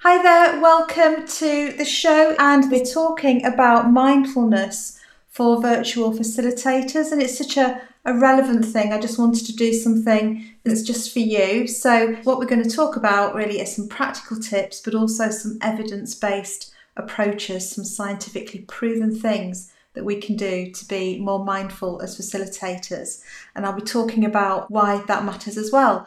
Hi there, welcome to the show, and we're talking about mindfulness for virtual facilitators, and it's such a, a relevant thing. I just wanted to do something that's just for you. So, what we're going to talk about really is some practical tips, but also some evidence based approaches, some scientifically proven things that we can do to be more mindful as facilitators. And I'll be talking about why that matters as well.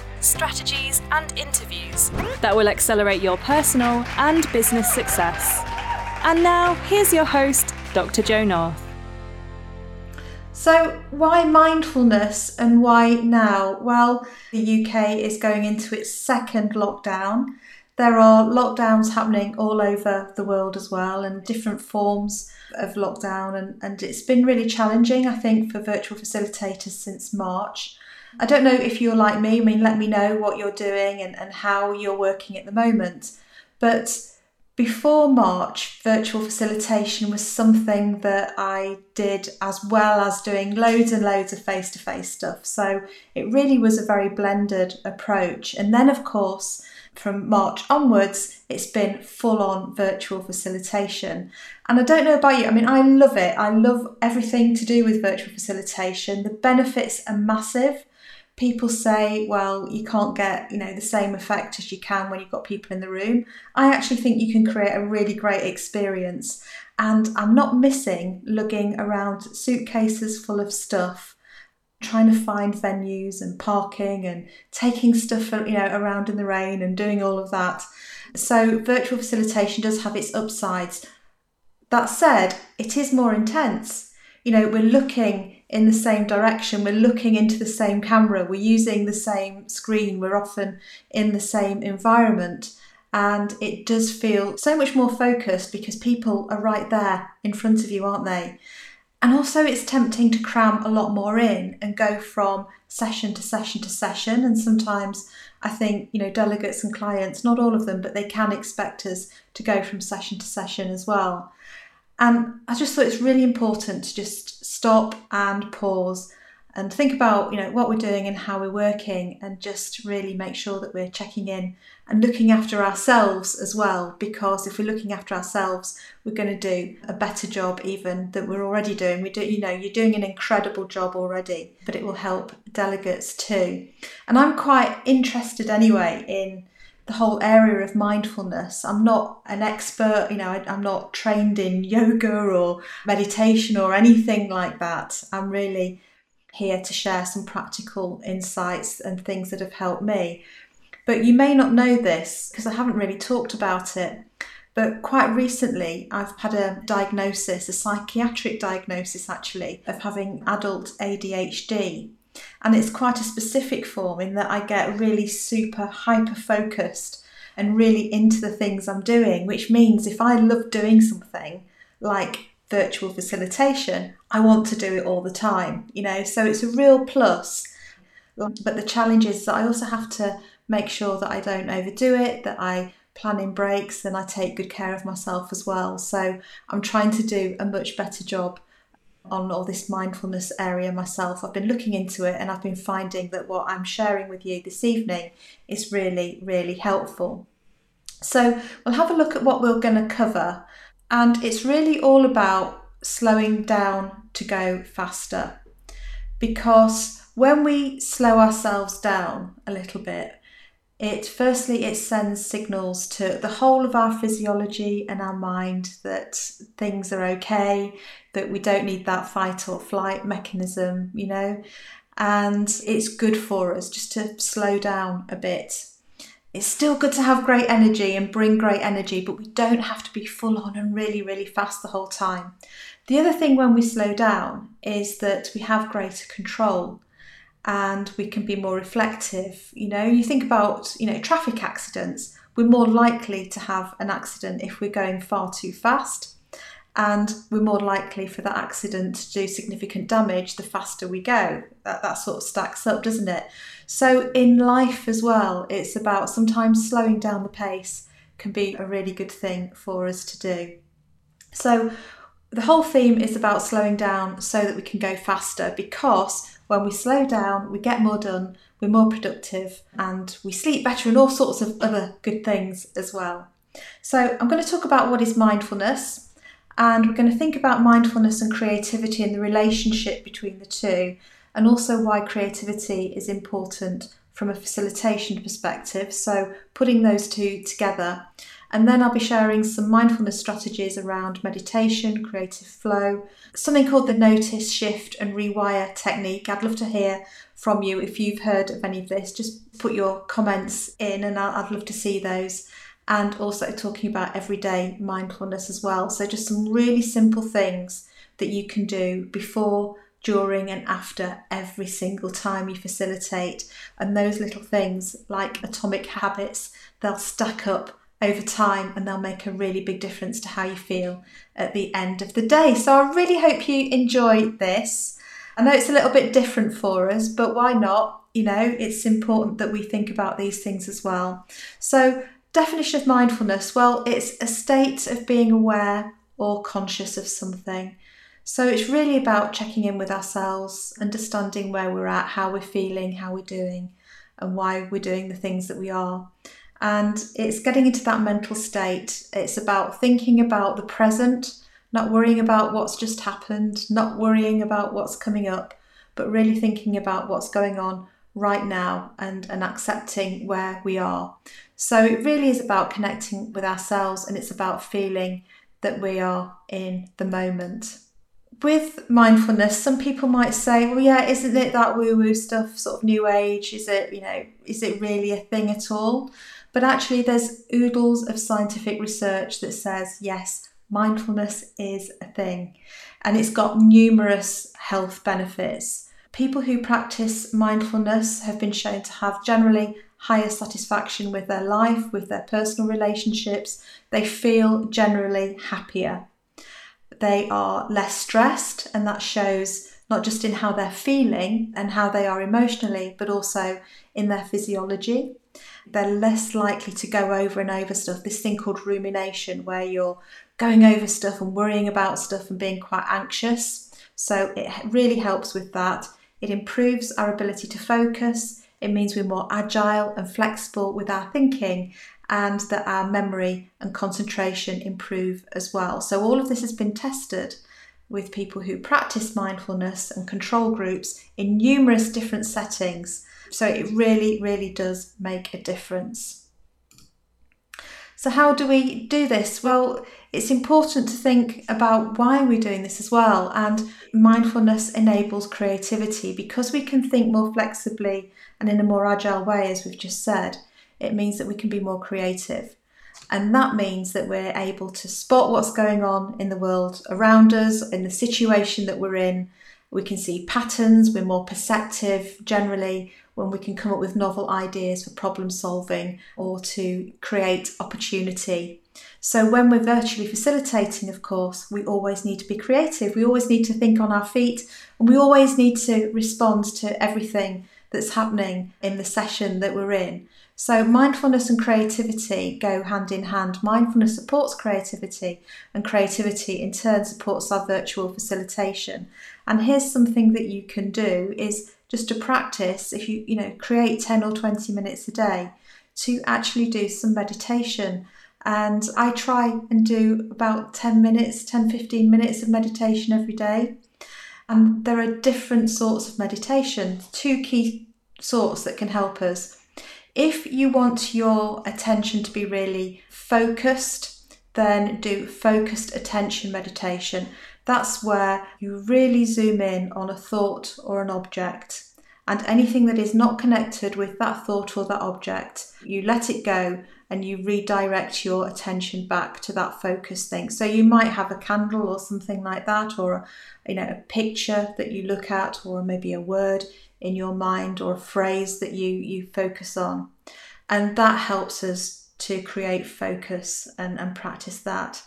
strategies, and interviews that will accelerate your personal and business success. And now, here's your host, Dr. Jo North. So, why mindfulness and why now? Well, the UK is going into its second lockdown. There are lockdowns happening all over the world as well, and different forms of lockdown. And, and it's been really challenging, I think, for virtual facilitators since March. I don't know if you're like me, I mean, let me know what you're doing and, and how you're working at the moment. But before March, virtual facilitation was something that I did as well as doing loads and loads of face to face stuff. So it really was a very blended approach. And then, of course, from March onwards, it's been full on virtual facilitation. And I don't know about you, I mean, I love it. I love everything to do with virtual facilitation. The benefits are massive people say, well, you can't get, you know, the same effect as you can when you've got people in the room. I actually think you can create a really great experience. And I'm not missing lugging around suitcases full of stuff, trying to find venues and parking and taking stuff, you know, around in the rain and doing all of that. So virtual facilitation does have its upsides. That said, it is more intense. You know, we're looking in the same direction. We're looking into the same camera. We're using the same screen. We're often in the same environment. And it does feel so much more focused because people are right there in front of you, aren't they? And also, it's tempting to cram a lot more in and go from session to session to session. And sometimes I think, you know, delegates and clients, not all of them, but they can expect us to go from session to session as well. And I just thought it's really important to just stop and pause and think about you know what we're doing and how we're working and just really make sure that we're checking in and looking after ourselves as well. Because if we're looking after ourselves we're going to do a better job even than we're already doing. We do you know you're doing an incredible job already but it will help delegates too. And i'm quite interested anyway in the whole area of mindfulness. I'm not an expert, you know, I, am not trained in yoga or meditation or anything like that. I'm really here to share some practical insights and things that have helped me. But you may not know this because I haven't really talked about it. But quite recently, I've had a diagnosis, a psychiatric diagnosis actually, of having adult ADHD. And it's quite a specific form in that I get really super hyper focused and really into the things I'm doing, which means if I love doing something like virtual facilitation, I want to do it all the time, you know, so it's a real plus. But the challenge is that I also have to make sure that I don't overdo it, that I plan in breaks and I take good care of myself as well. So I'm trying to do a much better job on all this mindfulness area myself. I've been looking into it and I've been finding that what I'm sharing with you this evening is really, really helpful. So, we'll have a look at what we're going to cover, and it's really all about slowing down to go faster. Because when we slow ourselves down a little bit, it firstly it sends signals to the whole of our physiology and our mind that things are okay that we don't need that fight or flight mechanism you know? And it's good for us just to slow down a bit. It's still good to have great energy and bring great energy but we don't have to be full on and really really fast the whole time. The other thing when we slow down is that we have greater control and we can be more reflective. You know, you think about, you know, traffic accidents, we're more likely to have an accident if we're going far too fast. and we're more likely for that accident to do significant damage the faster we go. That, that sort of stacks up, doesn't it? So, in life as well, it's about sometimes slowing down the pace can be a really good thing for us to do. So, the whole theme is about slowing down so that we can go faster because when we slow down, we get more done, we're more productive, and we sleep better, and all sorts of other good things as well. So, I'm going to talk about what is mindfulness and we're going to think about mindfulness and creativity and the relationship between the two, and also why creativity is important from a facilitation perspective. So, putting those two together. And then I'll be sharing some mindfulness strategies around meditation, creative flow, something called the notice, shift, and rewire technique. I'd love to hear from you if you've heard of any of this. Just put your comments in, and I'd love to see those and also talking about everyday mindfulness as well. So, just some really simple things that you can do before, during, and after every single time you facilitate. And those little things, like atomic habits, they'll stack up over time and they'll make a really big difference to how you feel at the end of the day. So, I really hope you enjoy this. I know it's a little bit different for us, but why not? You know, it's important that we think about these things as well. So, Definition of mindfulness well, it's a state of being aware or conscious of something. So it's really about checking in with ourselves, understanding where we're at, how we're feeling, how we're doing, and why we're doing the things that we are. And it's getting into that mental state. It's about thinking about the present, not worrying about what's just happened, not worrying about what's coming up, but really thinking about what's going on right now and, and accepting where we are. So it really is about connecting with ourselves and it's about feeling that we are in the moment. With mindfulness, some people might say, well, yeah, isn't it that woo woo stuff, sort of new age? Is it, you know, is it really a thing at all? But actually, there's oodles of scientific research that says, yes, mindfulness is a thing and it's got numerous health benefits. People who practice mindfulness have been shown to have generally higher satisfaction with their life, with their personal relationships. They feel generally happier. They are less stressed, and that shows not just in how they're feeling and how they are emotionally, but also in their physiology. They're less likely to go over and over stuff, this thing called rumination, where you're going over stuff and worrying about stuff and being quite anxious. So it really helps with that. It improves our ability to focus. It means we're more agile and flexible with our thinking and that our memory and concentration improve as well. So, all of this has been tested with people who practice mindfulness and control groups in numerous different settings. So, it really, really does make a difference. So, how do we do this? Well, it's important to think about why we're doing this as well. And mindfulness enables creativity because we can think more flexibly and in a more agile way, as we've just said. It means that we can be more creative. And that means that we're able to spot what's going on in the world around us, in the situation that we're in. We can see patterns, we're more perceptive generally, when we can come up with novel ideas for problem solving or to create opportunity. So, when we're virtually facilitating, of course, we always need to be creative. We always need to think on our feet and we always need to respond to everything that's happening in the session that we're in. So, mindfulness and creativity go hand in hand. Mindfulness supports creativity, and creativity in turn supports our virtual facilitation. And here's something that you can do is just to practice if you you know create 10 or 20 minutes a day to actually do some meditation and I try and do about 10 minutes 10 15 minutes of meditation every day and there are different sorts of meditation two key sorts that can help us if you want your attention to be really focused then do focused attention meditation that's where you really zoom in on a thought or an object. And anything that is not connected with that thought or that object, you let it go and you redirect your attention back to that focus thing. So you might have a candle or something like that, or a, you know a picture that you look at, or maybe a word in your mind or a phrase that you you focus on, and that helps us to create focus and, and practice that.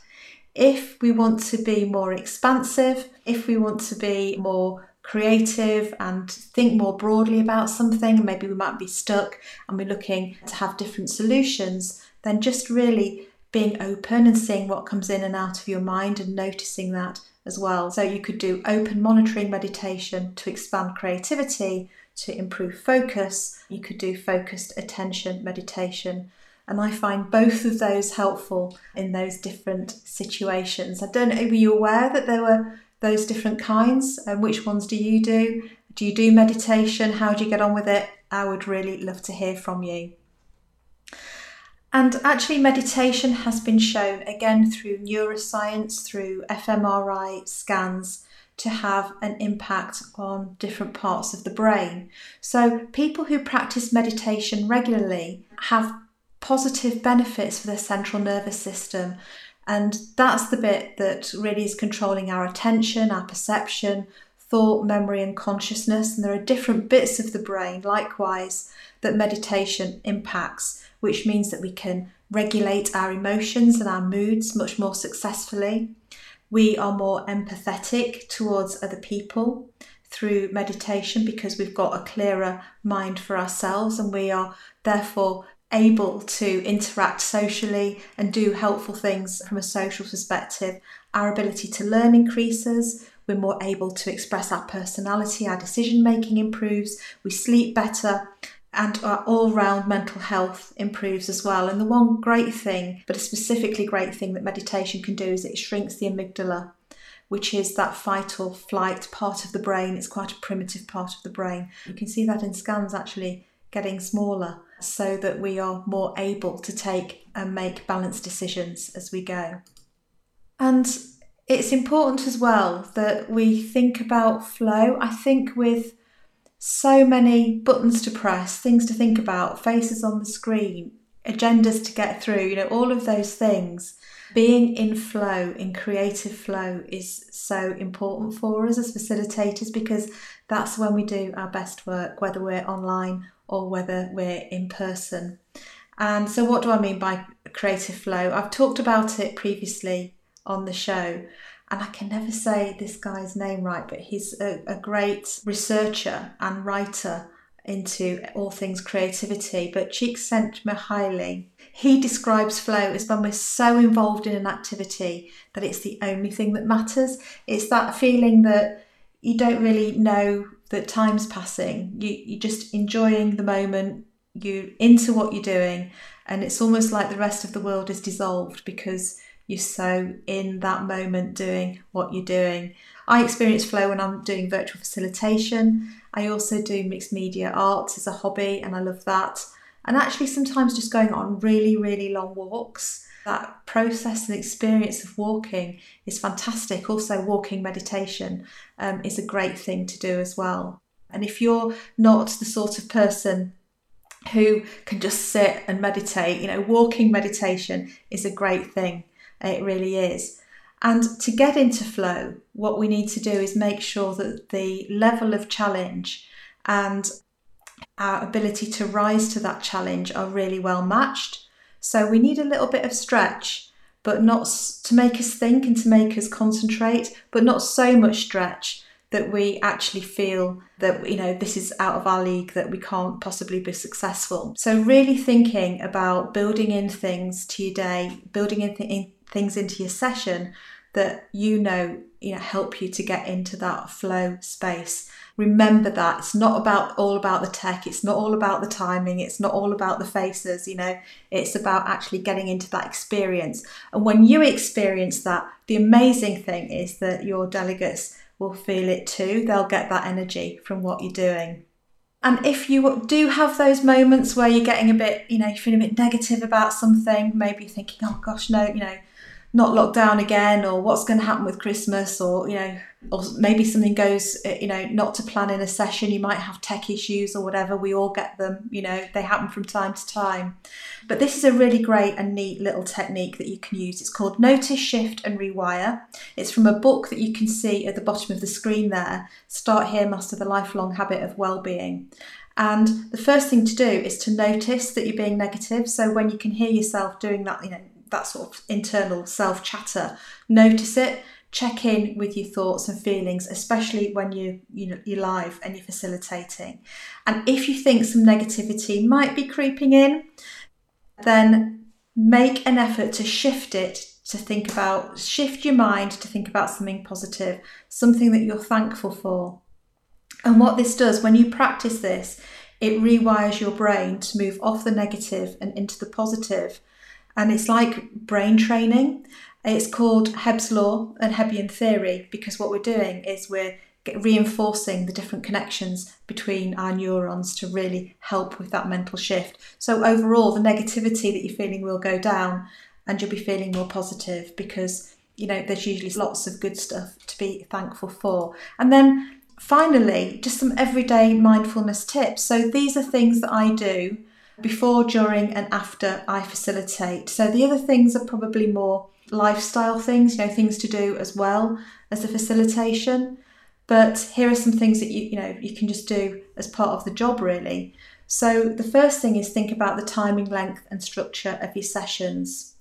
If we want to be more expansive, if we want to be more creative and think more broadly about something, maybe we might be stuck and we're looking to have different solutions, then just really being open and seeing what comes in and out of your mind and noticing that as well. So you could do open monitoring meditation to expand creativity, to improve focus. You could do focused attention meditation. And I find both of those helpful in those different situations. I don't know, were you aware that there were those different kinds? And which ones do you do? Do you do meditation? How do you get on with it? I would really love to hear from you. And actually, meditation has been shown again through neuroscience, through fMRI scans, to have an impact on different parts of the brain. So, people who practice meditation regularly have positive benefits for their central nervous system. And that's the bit that really is controlling our attention, our perception, thought, memory, and consciousness. And there are different bits of the brain, likewise, that meditation impacts which means that we can regulate our emotions and our moods much more successfully. We are more empathetic towards other people through meditation because we've got a clearer mind for ourselves and we are therefore able to interact socially and do helpful things from a social perspective. Our ability to learn increases, we're more able to express our personality, our decision making improves, we sleep better, and our all round mental health improves as well. And the one great thing, but a specifically great thing that meditation can do is it shrinks the amygdala, which is that fight or flight part of the brain. It's quite a primitive part of the brain. You can see that in scans actually getting smaller so that we are more able to take and make balanced decisions as we go. And it's important as well that we think about flow. I think with so many buttons to press, things to think about, faces on the screen, agendas to get through, you know, all of those things. Being in flow, in creative flow, is so important for us as facilitators because that's when we do our best work, whether we're online or whether we're in person. And so, what do I mean by creative flow? I've talked about it previously on the show, and I can never say this guy's name right, but he's a, a great researcher and writer into all things creativity. But Csikszentmihalyi, he describes flow as when we're so involved in an activity that it's the only thing that matters. It's that feeling that you don't really know that time's passing. You, you're just enjoying the moment, you're into what you're doing, and it's almost like the rest of the world is dissolved because you're so in that moment doing what you're doing. I experience flow when I'm doing virtual facilitation. I also do mixed media arts as a hobby, and I love that. And actually, sometimes just going on really, really long walks. That process and experience of walking is fantastic. Also, walking meditation um, is a great thing to do as well. And if you're not the sort of person who can just sit and meditate, you know, walking meditation is a great thing. It really is. And to get into flow, what we need to do is make sure that the level of challenge and our ability to rise to that challenge are really well matched. So we need a little bit of stretch, but not to make us think and to make us concentrate, but not so much stretch that we actually feel that you know this is out of our league that we can't possibly be successful so really thinking about building in things to your day building in, th- in things into your session that you know you know help you to get into that flow space. Remember that. It's not about all about the tech. It's not all about the timing. It's not all about the faces you know. It's about actually getting into that experience. And when you experience that the amazing thing is that your delegates will feel it too. They'll get that energy from what you're doing. And if you do have those moments where you're getting a bit you know you feel a bit negative about something maybe thinking oh gosh no you know not locked down again or what's going to happen with christmas or you know or maybe something goes uh, you know not to plan in a session you might have tech issues or whatever we all get them you know they happen from time to time. But this is a really great and neat little technique that you can use. It's called notice shift and rewire. It's from a book that you can see at the bottom of the screen there start here master the lifelong habit of well-being. And the first thing to do is to notice that you're being negative. So when you can hear yourself doing that, you know, that sort of internal self chatter, notice it. Check in with your thoughts and feelings, especially when you you know you're live and you're facilitating. And if you think some negativity might be creeping in, then make an effort to shift it to think about, shift your mind to think about something positive, something that you're thankful for. And what this does, when you practice this, it rewires your brain to move off the negative and into the positive. And it's like brain training. It's called Hebb's Law and Hebbian theory because what we're doing is we're reinforcing the different connections between our neurons to really help with that mental shift. So, overall, the negativity that you're feeling will go down and you'll be feeling more positive because you know there's usually lots of good stuff to be thankful for. And then finally, just some everyday mindfulness tips. So, these are things that I do before, during, and after I facilitate. So, the other things are probably more lifestyle things, you know, things to do as well as the facilitation. But here are some things that you you know you can just do as part of the job really. So the first thing is think about the timing length and structure of your sessions.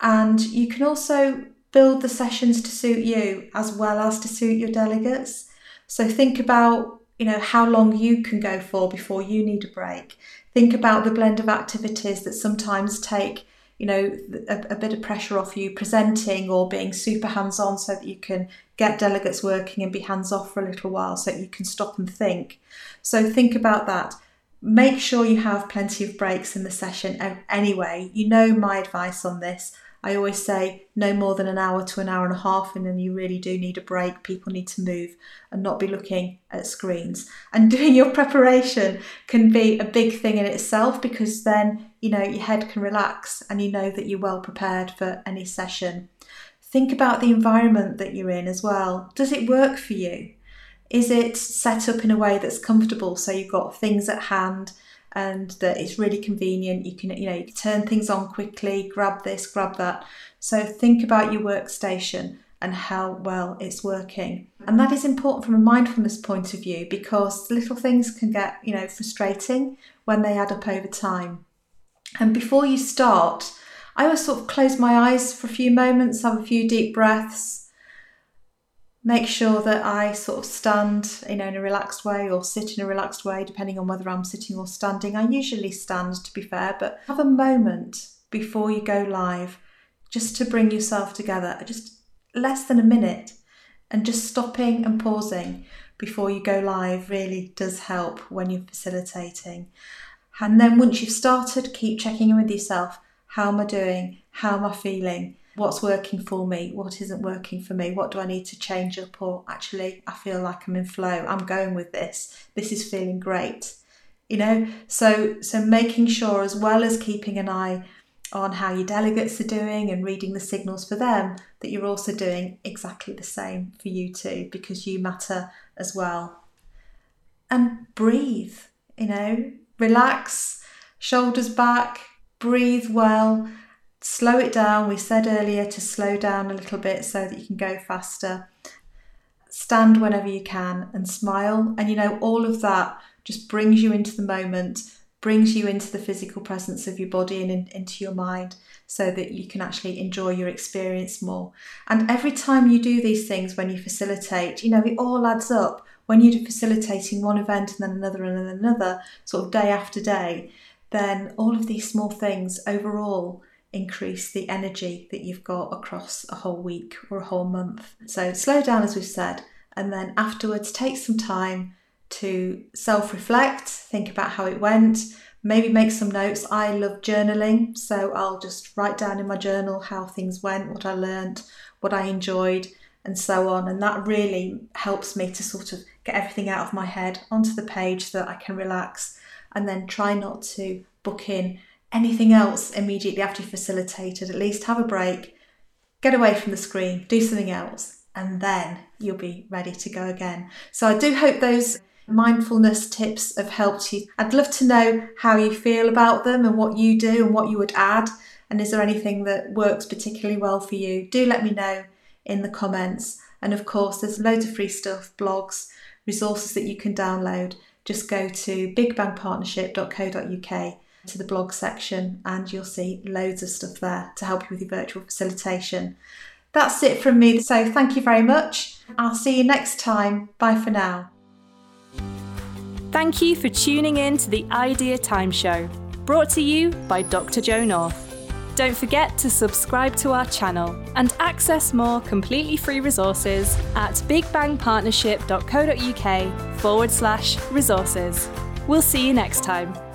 And you can also build the sessions to suit you as well as to suit your delegates. So think about, you know, how long you can go for before you need a break. Think about the blend of activities that sometimes take, you know, a, a bit of pressure off you presenting or being super hands on so that you can get delegates working and be hands off for a little while so that you can stop and think. So think about that. Make sure you have plenty of breaks in the session anyway. You know my advice on this. I always say no more than an hour to an hour and a half, and then you really do need a break. People need to move and not be looking at screens. And doing your preparation can be a big thing in itself because then you know your head can relax and you know that you're well prepared for any session. Think about the environment that you're in as well. Does it work for you? Is it set up in a way that's comfortable so you've got things at hand? And that it's really convenient. You can, you know, you can turn things on quickly, grab this, grab that. So think about your workstation and how well it's working. And that is important from a mindfulness point of view because little things can get, you know, frustrating when they add up over time. And before you start, I always sort of close my eyes for a few moments, have a few deep breaths, make sure that I sort of stand, you know, in a relaxed way or sit in a relaxed way, depending on whether I'm sitting or standing. I usually stand, to be fair, but have a moment before you go live just to bring yourself together, just less than a minute, and just stopping and pausing before you go live really does help when you're facilitating. And then once you've started, keep checking in with yourself. How am I doing? How am I feeling? What's working for me, what isn't working for me, what do I need to change up, or actually, I feel like I'm in flow, I'm going with this, this is feeling great. You know, so so making sure as well as keeping an eye on how your delegates are doing and reading the signals for them, that you're also doing exactly the same for you too, because you matter as well. And breathe, you know, relax, shoulders back, breathe well, slow it down. We said earlier to slow down a little bit so that you can go faster. Stand whenever you can and smile. And you know, all of that just brings you into the moment, brings you into the physical presence of your body and in, into your mind so that you can actually enjoy your experience more. And every time you do these things when you facilitate, you know, it all adds up. When you're facilitating one event and then another and then another, sort of day after day, then all of these small things overall increase the energy that you've got across a whole week or a whole month. So slow down, as we've said, and then afterwards take some time to self reflect, think about how it went, maybe make some notes. I love journaling, so I'll just write down in my journal how things went, what I learned, what I enjoyed, and so on. And that really helps me to sort of get everything out of my head onto the page so that I can relax and then try not to book in anything else immediately after you facilitated. At least have a break, get away from the screen, do something else, and then you'll be ready to go again. So I do hope those mindfulness tips have helped you. I'd love to know how you feel about them and what you do and what you would add. And is there anything that works particularly well for you? Do let me know in the comments. And of course, there's loads of free stuff, blogs, resources that you can download. Just go to bigbangpartnership.co.uk to the blog section and you'll see loads of stuff there to help you with your virtual facilitation. That's it from me. So thank you very much. I'll see you next time. Bye for now. Thank you for tuning in to the Idea Time Show, brought to you by Dr. Jo North. Don't forget to subscribe to our channel and access more completely free resources at bigbangpartnership.co.uk forward slash resources. We'll see you next time.